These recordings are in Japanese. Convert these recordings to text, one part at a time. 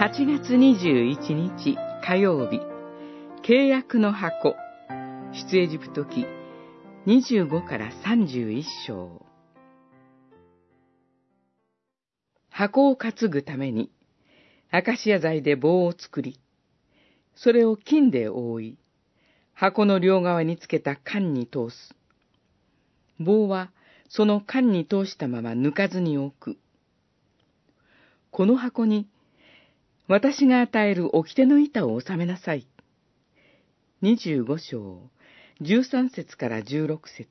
8月21日火曜日、契約の箱、出エジプト記25から31章。箱を担ぐために、アカシア材で棒を作り、それを金で覆い、箱の両側につけた缶に通す。棒はその缶に通したまま抜かずに置く。この箱に、私が与える掟の板を収めなさい。二十五章、十三節から十六節。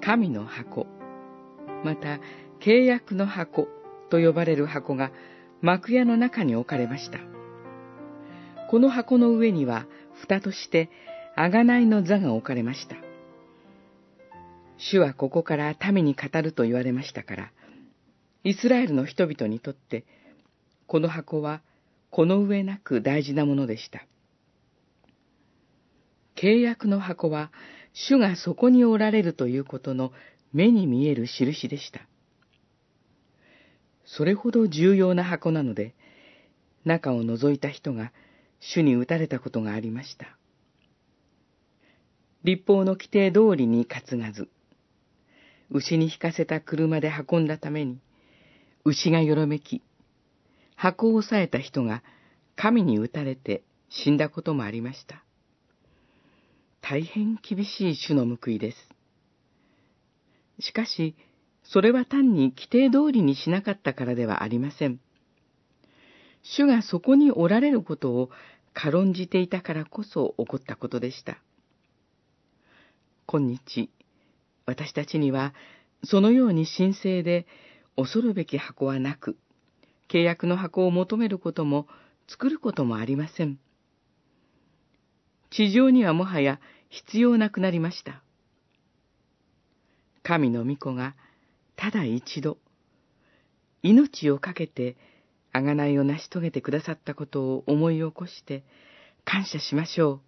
神の箱、また契約の箱と呼ばれる箱が幕屋の中に置かれました。この箱の上には蓋として贖いの座が置かれました。主はここから民に語ると言われましたから、イスラエルの人々にとって、この箱はこの上なく大事なものでした。契約の箱は、主がそこにおられるということの目に見える印でした。それほど重要な箱なので、中を覗いた人が主に打たれたことがありました。立法の規定通りに担がず、牛に引かせた車で運んだために、牛がよろめき、箱を押さえた人が神に打たれて死んだこともありました。大変厳しい種の報いです。しかし、それは単に規定通りにしなかったからではありません。主がそこにおられることを軽んじていたからこそ起こったことでした。今日、私たちにはそのように神聖で恐るべき箱はなく、契約の箱を求めることも作ることもありません。地上にはもはや必要なくなりました。神の御子がただ一度、命を懸けて贖いを成し遂げてくださったことを思い起こして感謝しましょう。